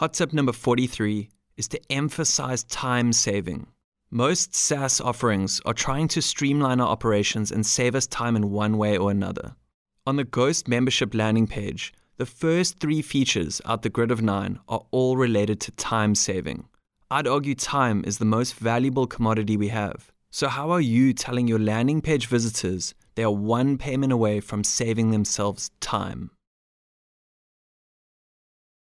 Hot tip number 43 is to emphasize time saving. Most SaaS offerings are trying to streamline our operations and save us time in one way or another. On the Ghost membership landing page, the first three features out the grid of nine are all related to time saving. I'd argue time is the most valuable commodity we have. So, how are you telling your landing page visitors they are one payment away from saving themselves time?